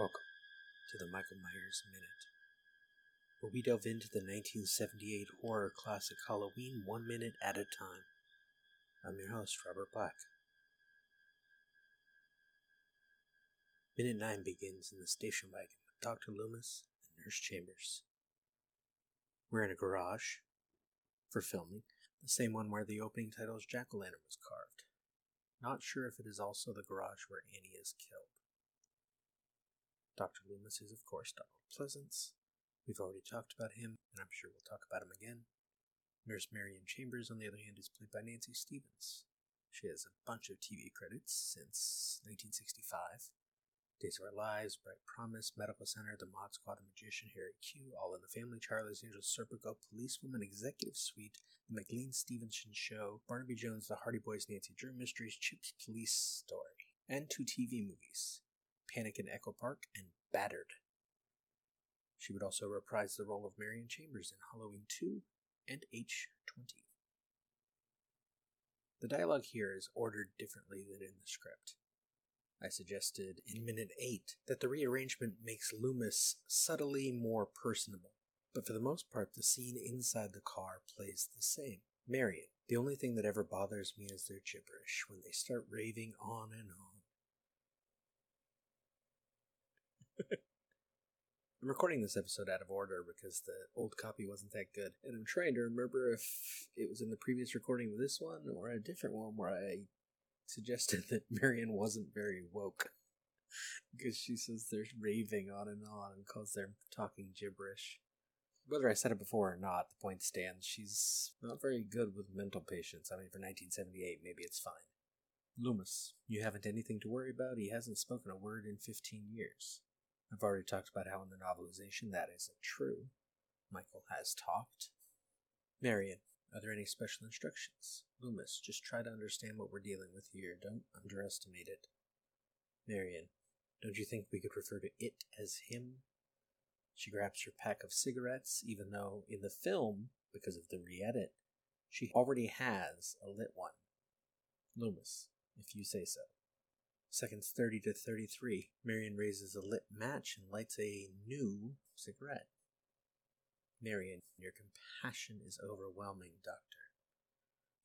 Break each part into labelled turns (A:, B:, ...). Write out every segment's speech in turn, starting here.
A: Welcome to the Michael Myers Minute, where we delve into the 1978 horror classic Halloween one minute at a time. I'm your host, Robert Black. Minute 9 begins in the station wagon with Dr. Loomis and Nurse Chambers. We're in a garage for filming, the same one where the opening title's jack o' lantern was carved. Not sure if it is also the garage where Annie is killed. Dr. Loomis is, of course, Donald Pleasence. We've already talked about him, and I'm sure we'll talk about him again. Nurse Marion Chambers, on the other hand, is played by Nancy Stevens. She has a bunch of TV credits since 1965. Days of Our Lives, Bright Promise, Medical Center, The Mod Squad, The Magician, Harry Q, All in the Family, Charlie's Angels, Serpico, Policewoman, Executive Suite, The McLean Stevenson Show, Barnaby Jones, The Hardy Boys, Nancy Drew Mysteries, CHiPs Police Story, and two TV movies. Panic in Echo Park, and Battered. She would also reprise the role of Marion Chambers in Halloween 2 and H20. The dialogue here is ordered differently than in the script. I suggested in minute 8 that the rearrangement makes Loomis subtly more personable, but for the most part, the scene inside the car plays the same. Marion, the only thing that ever bothers me is their gibberish when they start raving on and on. I'm recording this episode out of order because the old copy wasn't that good, and I'm trying to remember if it was in the previous recording of this one or a different one where I suggested that Marion wasn't very woke. because she says they're raving on and on and because they're talking gibberish. Whether I said it before or not, the point stands. She's not very good with mental patients. I mean, for 1978, maybe it's fine. Loomis, you haven't anything to worry about. He hasn't spoken a word in 15 years. I've already talked about how in the novelization that isn't true. Michael has talked. Marion, are there any special instructions? Loomis, just try to understand what we're dealing with here. Don't underestimate it. Marion, don't you think we could refer to it as him? She grabs her pack of cigarettes, even though in the film, because of the re edit, she already has a lit one. Loomis, if you say so. Seconds 30 to 33, Marion raises a lit match and lights a new cigarette. Marion, your compassion is overwhelming, Doctor.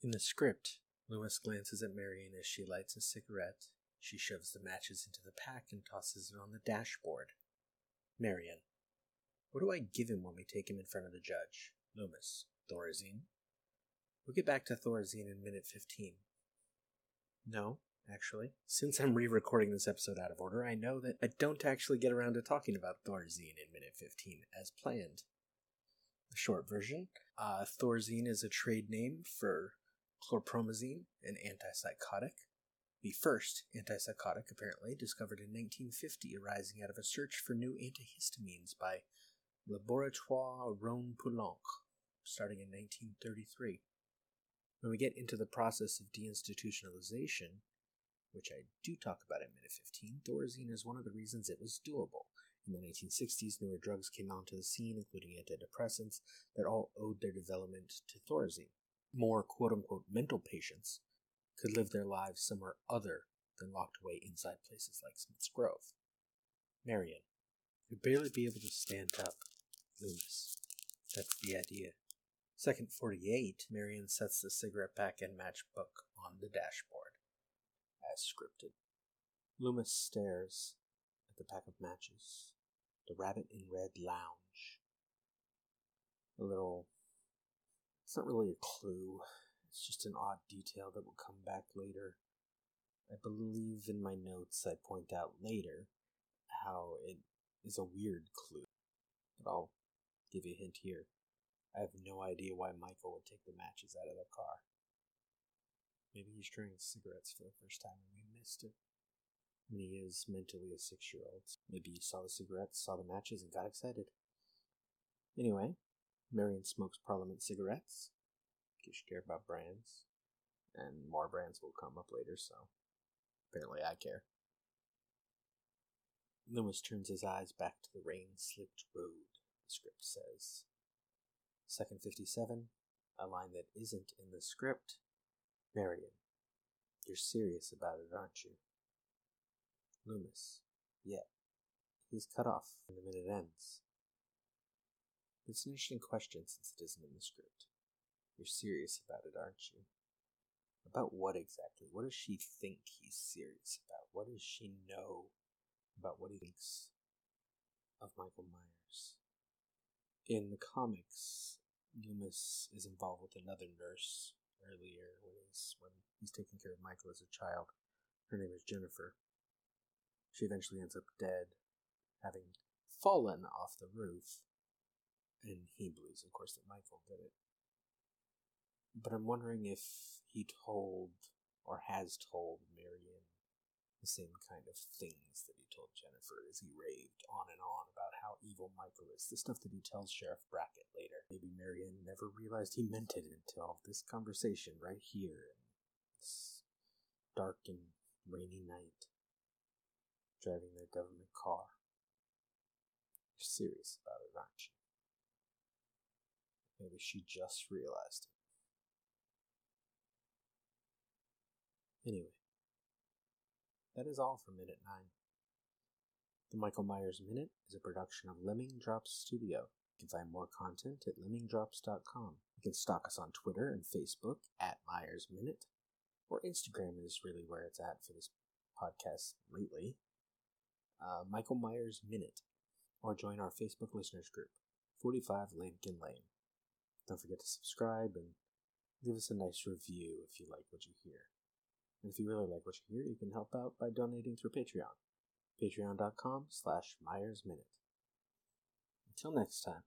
A: In the script, Loomis glances at Marion as she lights a cigarette. She shoves the matches into the pack and tosses it on the dashboard. Marion, what do I give him when we take him in front of the judge? Loomis, Thorazine. We'll get back to Thorazine in minute 15. No, actually. Since I'm re recording this episode out of order, I know that I don't actually get around to talking about Thorazine in minute 15 as planned. The short version uh, Thorazine is a trade name for chlorpromazine, an antipsychotic. The first antipsychotic, apparently, discovered in 1950, arising out of a search for new antihistamines by Laboratoire Rhone Poulenc, starting in 1933. When we get into the process of deinstitutionalization, which I do talk about in minute 15, Thorazine is one of the reasons it was doable. In the 1960s, newer drugs came onto the scene, including antidepressants, that all owed their development to Thorazine. More quote unquote mental patients could live their lives somewhere other than locked away inside places like Smith's Grove. Marion, you'd barely be able to stand up. Loomis. That's the idea. Second 48, Marion sets the cigarette pack and matchbook on the dashboard as scripted. Loomis stares at the pack of matches, the rabbit in red lounge. A little. It's not really a clue, it's just an odd detail that will come back later. I believe in my notes I point out later how it is a weird clue, but I'll give you a hint here. I have no idea why Michael would take the matches out of the car. Maybe he's trying cigarettes for the first time and we missed it. When he is mentally a six year old. Maybe he saw the cigarettes, saw the matches, and got excited. Anyway, Marion smokes Parliament cigarettes. Gives care about brands. And more brands will come up later, so apparently I care. Loomis turns his eyes back to the rain slicked road, the script says. Second 57, a line that isn't in the script, Marion, you're serious about it, aren't you? Loomis, yeah, He's cut off, and the minute ends. It's an interesting question since it isn't in the script. You're serious about it, aren't you? About what exactly? What does she think he's serious about? What does she know about what he thinks of Michael Myers? In the comics, Loomis is involved with another nurse earlier when he's when he's taking care of Michael as a child. Her name is Jennifer. She eventually ends up dead, having fallen off the roof, and he believes, of course, that Michael did it. But I'm wondering if he told or has told Marion the same kind of things that he told Jennifer as he raved on and on about how evil Michael is. The stuff that he tells Sheriff Brackett later. Maybe Marion never realized he meant it until this conversation right here in this dark and rainy night, driving their government car. You're serious about it, aren't you? Maybe she just realized it. Anyway, that is all for Minute 9. The Michael Myers Minute is a production of Lemming Drops Studio. You can find more content at lemmingdrops.com. You can stalk us on Twitter and Facebook at Myers Minute, or Instagram is really where it's at for this podcast lately. Uh, Michael Myers Minute, or join our Facebook listeners group, 45 Lampkin Lane. Don't forget to subscribe and leave us a nice review if you like what you hear. And if you really like what you hear, you can help out by donating through Patreon. Patreon.com slash Myers Minute. Until next time.